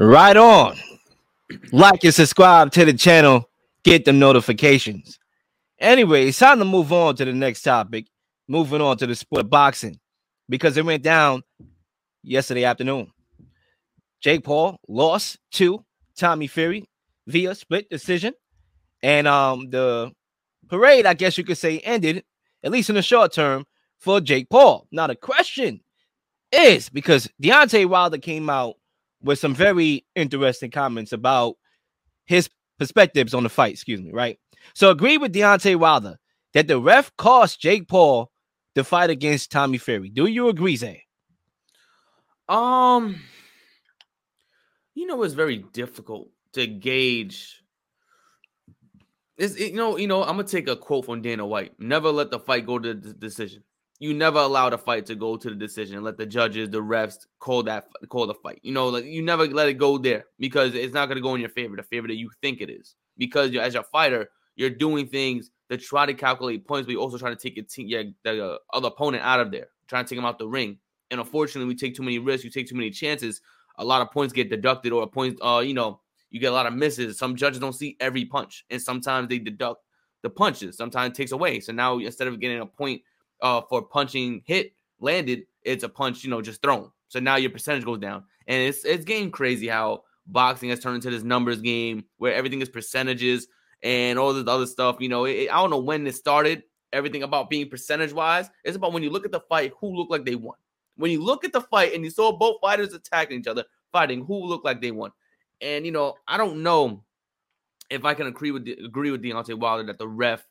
Right on. Like and subscribe to the channel. Get the notifications. Anyway, it's time to move on to the next topic. Moving on to the sport of boxing because it went down yesterday afternoon. Jake Paul lost to Tommy Fury via split decision. And um the parade, I guess you could say, ended, at least in the short term, for Jake Paul. Now, the question is because Deontay Wilder came out with some very interesting comments about his perspectives on the fight, excuse me, right? So agree with Deontay Wilder that the ref cost Jake Paul the fight against Tommy Fury. Do you agree, Zay? Um, you know, it's very difficult to gauge. It's, it, you know, you know, I'm gonna take a quote from Dana White. Never let the fight go to the decision. You never allow the fight to go to the decision. Let the judges, the refs call that call the fight. You know, like you never let it go there because it's not gonna go in your favor, the favor that you think it is. Because as a fighter, you're doing things to try to calculate points, but you're also trying to take your team, yeah, the uh, other opponent out of there, trying to take him out the ring. And unfortunately, we take too many risks, you take too many chances. A lot of points get deducted, or points, uh, you know, you get a lot of misses. Some judges don't see every punch, and sometimes they deduct the punches. Sometimes it takes away. So now instead of getting a point uh, for punching hit landed, it's a punch, you know, just thrown. So now your percentage goes down, and it's it's getting crazy how boxing has turned into this numbers game where everything is percentages and all this other stuff. You know, it, I don't know when it started. Everything about being percentage wise. It's about when you look at the fight, who looked like they won. When you look at the fight and you saw both fighters attacking each other, fighting, who looked like they won. And you know, I don't know if I can agree with the, agree with Deontay Wilder that the ref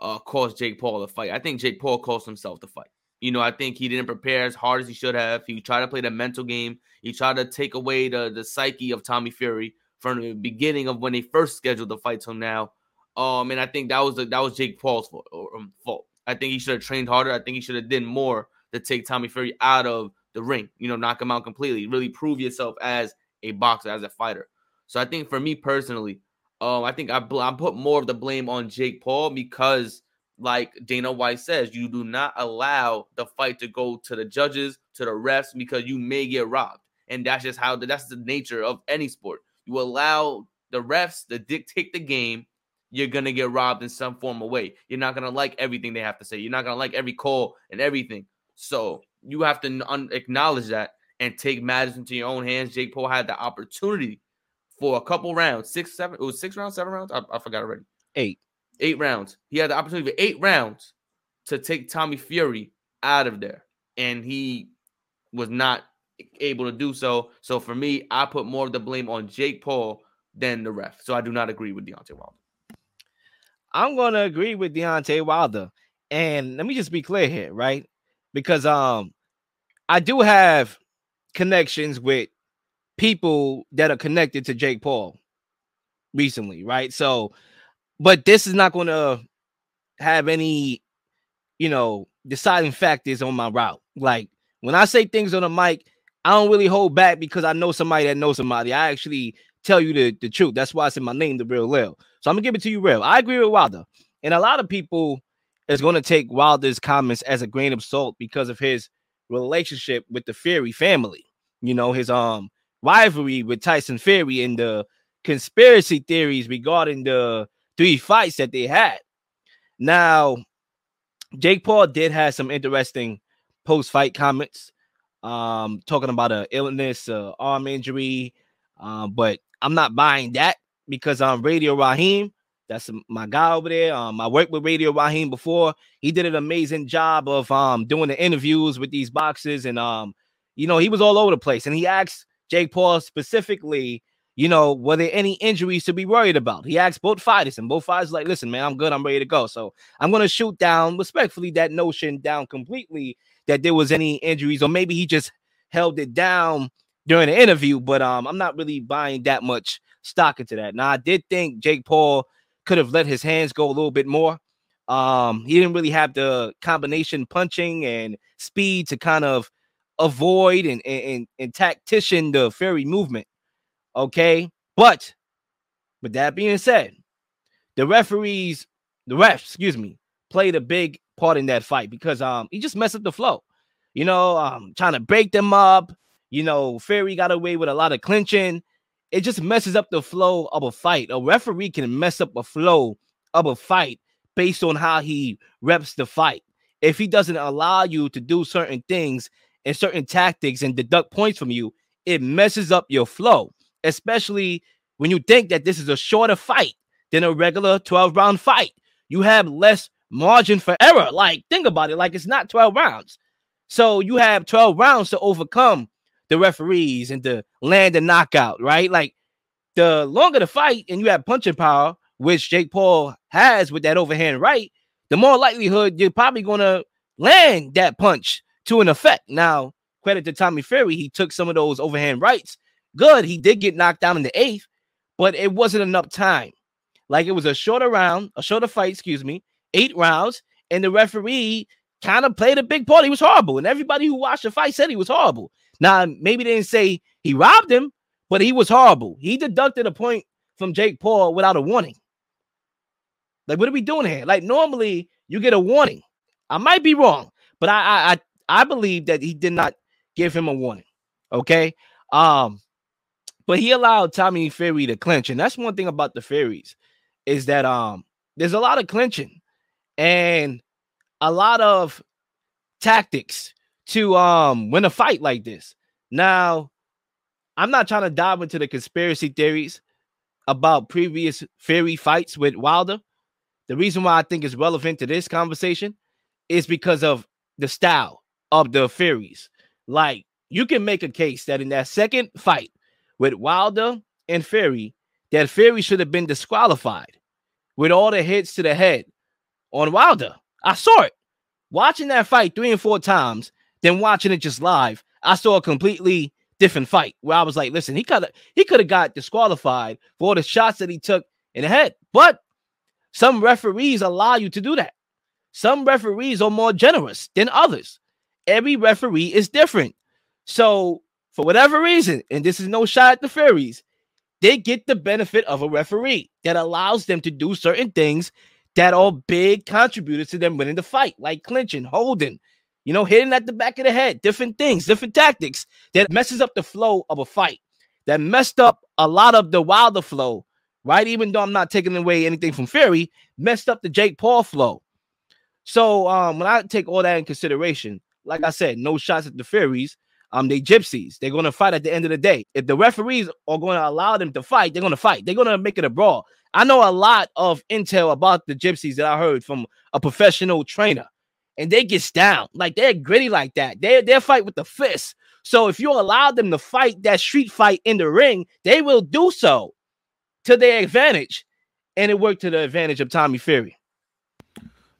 uh caused Jake Paul to fight. I think Jake Paul caused himself to fight. You know, I think he didn't prepare as hard as he should have. He tried to play the mental game. He tried to take away the the psyche of Tommy Fury from the beginning of when they first scheduled the fight till now. Um, and I think that was the, that was Jake Paul's fault. Um, fault. I think he should have trained harder. I think he should have done more to take Tommy Fury out of the ring. You know, knock him out completely. Really prove yourself as a boxer, as a fighter. So I think for me personally, um, I think I, I put more of the blame on Jake Paul because, like Dana White says, you do not allow the fight to go to the judges, to the refs, because you may get robbed, and that's just how that's the nature of any sport. You allow the refs to dictate the game, you're gonna get robbed in some form of way. You're not gonna like everything they have to say. You're not gonna like every call and everything. So you have to un- acknowledge that and take matters into your own hands. Jake Paul had the opportunity for a couple rounds, six, seven. It was six rounds, seven rounds. I, I forgot already. Eight, eight rounds. He had the opportunity for eight rounds to take Tommy Fury out of there, and he was not able to do so. So for me, I put more of the blame on Jake Paul than the ref. So I do not agree with Deontay Wilder. I'm gonna agree with Deontay Wilder. And let me just be clear here, right? Because um I do have connections with people that are connected to Jake Paul recently, right? So, but this is not gonna have any, you know, deciding factors on my route. Like when I say things on the mic, I don't really hold back because I know somebody that knows somebody. I actually tell you the, the truth. That's why I said my name, the real Lil. So I'm gonna give it to you real. I agree with Wilder. And a lot of people is gonna take Wilder's comments as a grain of salt because of his relationship with the Fury family. You know, his um rivalry with Tyson Fury and the conspiracy theories regarding the three fights that they had. Now, Jake Paul did have some interesting post-fight comments, um, talking about a illness, uh, arm injury, uh, but I'm not buying that because um Radio Raheem, that's my guy over there. Um, I worked with Radio Raheem before. He did an amazing job of um doing the interviews with these boxes, and um, you know, he was all over the place. And he asked Jake Paul specifically, you know, were there any injuries to be worried about? He asked both fighters, and both fighters like, listen, man, I'm good, I'm ready to go. So I'm gonna shoot down respectfully that notion down completely that there was any injuries, or maybe he just held it down during the interview, but um, I'm not really buying that much stock into that. Now, I did think Jake Paul could have let his hands go a little bit more. Um, he didn't really have the combination punching and speed to kind of avoid and and, and tactician the Fury movement. Okay, but with that being said, the referees, the refs, excuse me, played a big part in that fight because um he just messed up the flow. You know, um, trying to break them up. You know, Fury got away with a lot of clinching it just messes up the flow of a fight. A referee can mess up a flow of a fight based on how he reps the fight. If he doesn't allow you to do certain things and certain tactics and deduct points from you, it messes up your flow, especially when you think that this is a shorter fight than a regular 12 round fight. You have less margin for error. Like, think about it. Like, it's not 12 rounds. So you have 12 rounds to overcome the referees and to land a knockout, right? Like, the longer the fight and you have punching power, which Jake Paul has with that overhand right, the more likelihood you're probably going to land that punch to an effect. Now, credit to Tommy Fury, he took some of those overhand rights. Good. He did get knocked down in the eighth, but it wasn't enough time. Like it was a shorter round, a shorter fight, excuse me, eight rounds, and the referee kind of played a big part. He was horrible, and everybody who watched the fight said he was horrible. Now, maybe they didn't say he robbed him, but he was horrible. He deducted a point from Jake Paul without a warning. Like, what are we doing here? Like, normally you get a warning. I might be wrong, but I I I believe that he did not give him a warning. Okay. Um, but he allowed Tommy Fury to clinch, and that's one thing about the Furies is that um there's a lot of clinching and a lot of tactics to um win a fight like this. Now, I'm not trying to dive into the conspiracy theories about previous Fury fights with Wilder. The reason why I think it's relevant to this conversation is because of the style of the Furies. Like you can make a case that in that second fight with Wilder and Fury, that Fury should have been disqualified with all the hits to the head on Wilder. I saw it. Watching that fight three and four times, then watching it just live, I saw a completely different fight where I was like, listen, he could have he could have got disqualified for all the shots that he took in the head. But some referees allow you to do that. Some referees are more generous than others. Every referee is different. So, for whatever reason, and this is no shot at the Furies, they get the benefit of a referee that allows them to do certain things that are big contributors to them winning the fight, like clinching, holding, you know, hitting at the back of the head, different things, different tactics that messes up the flow of a fight, that messed up a lot of the Wilder flow, right? Even though I'm not taking away anything from Fury, messed up the Jake Paul flow. So um, when I take all that in consideration, like I said, no shots at the Furies. Um, they gypsies. They're gonna fight at the end of the day. If the referees are to allow them to fight, they're gonna fight. They're gonna make it a brawl. I know a lot of intel about the gypsies that I heard from a professional trainer and they get down. Like they're gritty like that. They they fight with the fist. So if you allow them to fight that street fight in the ring, they will do so to their advantage. And it worked to the advantage of Tommy Fury.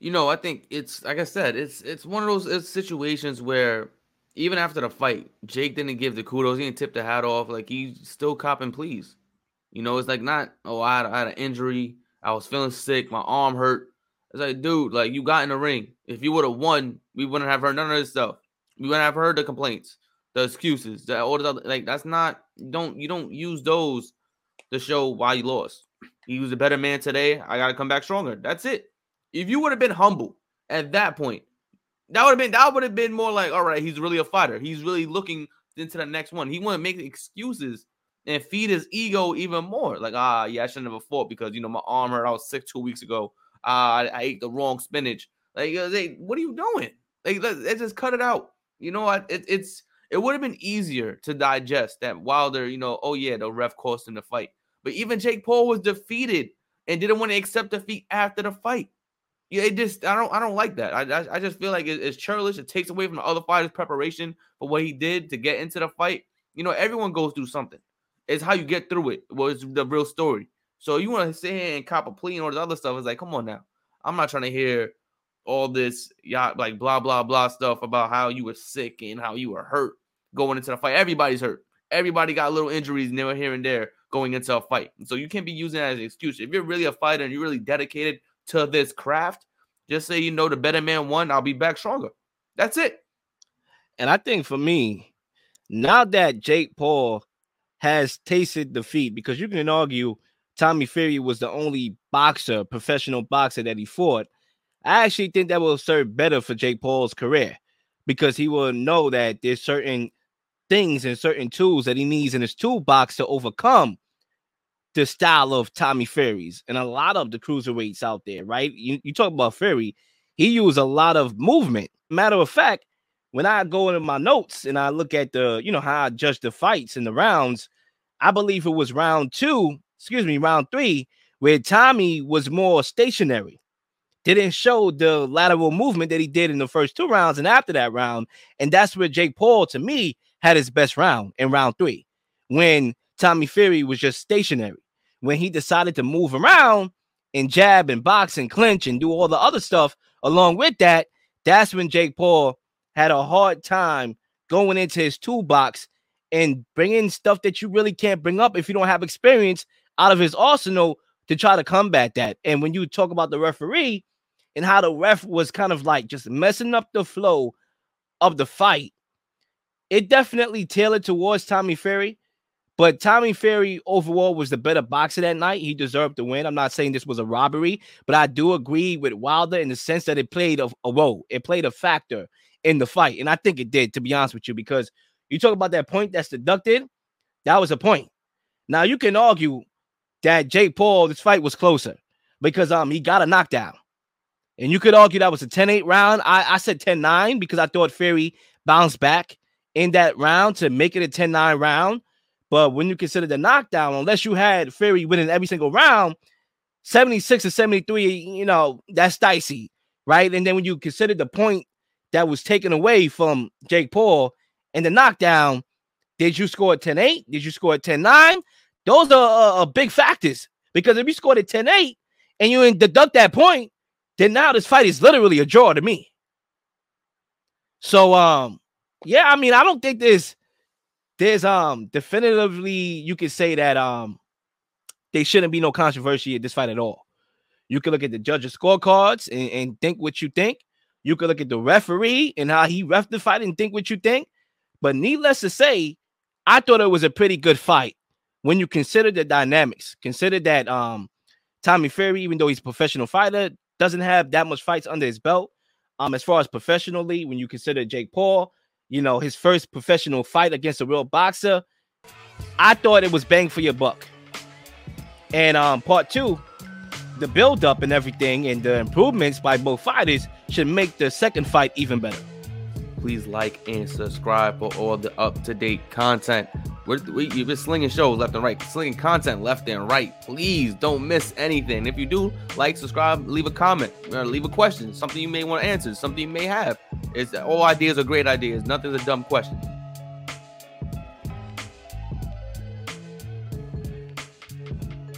You know, I think it's like I said, it's it's one of those situations where even after the fight, Jake didn't give the kudos, he didn't tip the hat off. Like he's still copping pleas. You know, it's like not, oh, I had, I had an injury, I was feeling sick, my arm hurt. It's like, dude, like you got in the ring. If you would have won, we wouldn't have heard none of this stuff. We wouldn't have heard the complaints, the excuses, the all the like. That's not don't you don't use those to show why you lost. He was a better man today. I got to come back stronger. That's it. If you would have been humble at that point, that would have been that would have been more like, all right, he's really a fighter. He's really looking into the next one. He to make excuses and feed his ego even more. Like, ah, yeah, I shouldn't have fought because you know my arm hurt. I was sick two weeks ago uh, I, I, ate the wrong spinach. Like, they, what are you doing? Like, let, us just cut it out. You know what? It, it's it would have been easier to digest that Wilder, you know, oh yeah, the ref cost him the fight. But even Jake Paul was defeated and didn't want to accept defeat after the fight. Yeah, it just I don't I don't like that. I I, I just feel like it, it's churlish. It takes away from the other fighters' preparation for what he did to get into the fight. You know, everyone goes through something. It's how you get through it. Was the real story. So you want to sit here and cop a plea and all this other stuff? It's like, come on now. I'm not trying to hear all this yeah, like blah blah blah stuff about how you were sick and how you were hurt going into the fight. Everybody's hurt. Everybody got little injuries here and there going into a fight. So you can't be using that as an excuse. If you're really a fighter and you're really dedicated to this craft, just say you know the better man won. I'll be back stronger. That's it. And I think for me, now that Jake Paul has tasted defeat, because you can argue Tommy Fury was the only boxer, professional boxer that he fought, I actually think that will serve better for Jake Paul's career because he will know that there's certain things and certain tools that he needs in his toolbox to overcome the style of Tommy Fury's and a lot of the cruiserweights out there, right? You, you talk about Fury, he used a lot of movement. Matter of fact, when I go into my notes and I look at the, you know, how I judge the fights and the rounds, I believe it was round two, excuse me, round three, where Tommy was more stationary. Didn't show the lateral movement that he did in the first two rounds and after that round. And that's where Jake Paul, to me, had his best round in round three, when Tommy Fury was just stationary. When he decided to move around and jab and box and clinch and do all the other stuff along with that, that's when Jake Paul had a hard time going into his toolbox and bringing stuff that you really can't bring up if you don't have experience out of his arsenal to try to combat that. And when you talk about the referee and how the ref was kind of like just messing up the flow of the fight, it definitely tailored towards Tommy Fury. But Tommy Fury overall was the better boxer that night. He deserved the win. I'm not saying this was a robbery, but I do agree with Wilder in the sense that it played a, a role. It played a factor in the fight. And I think it did, to be honest with you, because you talk about that point that's deducted. That was a point. Now you can argue that Jake Paul, this fight was closer because um he got a knockdown. And you could argue that was a 10-8 round. I, I said 10-9 because I thought Fury bounced back in that round to make it a 10-9 round. But when you consider the knockdown, unless you had Fury winning every single round, 76 or 73, you know, that's dicey, right? And then when you consider the point that was taken away from Jake Paul and the knockdown, did you score 10 8? Did you score 10 9? Those are uh, uh, big factors because if you scored a 10 8 and you deduct that point, then now this fight is literally a draw to me. So, um, yeah, I mean, I don't think there's there's um definitively you could say that um there shouldn't be no controversy at this fight at all. You can look at the judges' scorecards and, and think what you think. You can look at the referee and how he ref the fight and think what you think. But needless to say, I thought it was a pretty good fight when you consider the dynamics. Consider that um Tommy Fury, even though he's a professional fighter, doesn't have that much fights under his belt. Um, as far as professionally, when you consider Jake Paul, you know, his first professional fight against a real boxer. I thought it was bang for your buck. And um, part two, the build up and everything and the improvements by both fighters should make the second fight even better. Please like and subscribe for all the up to date content. We're, we, you've been slinging shows left and right, slinging content left and right. Please don't miss anything. If you do, like, subscribe, leave a comment, or leave a question, something you may want to answer, something you may have. It's all ideas are great ideas. Nothing's a dumb question.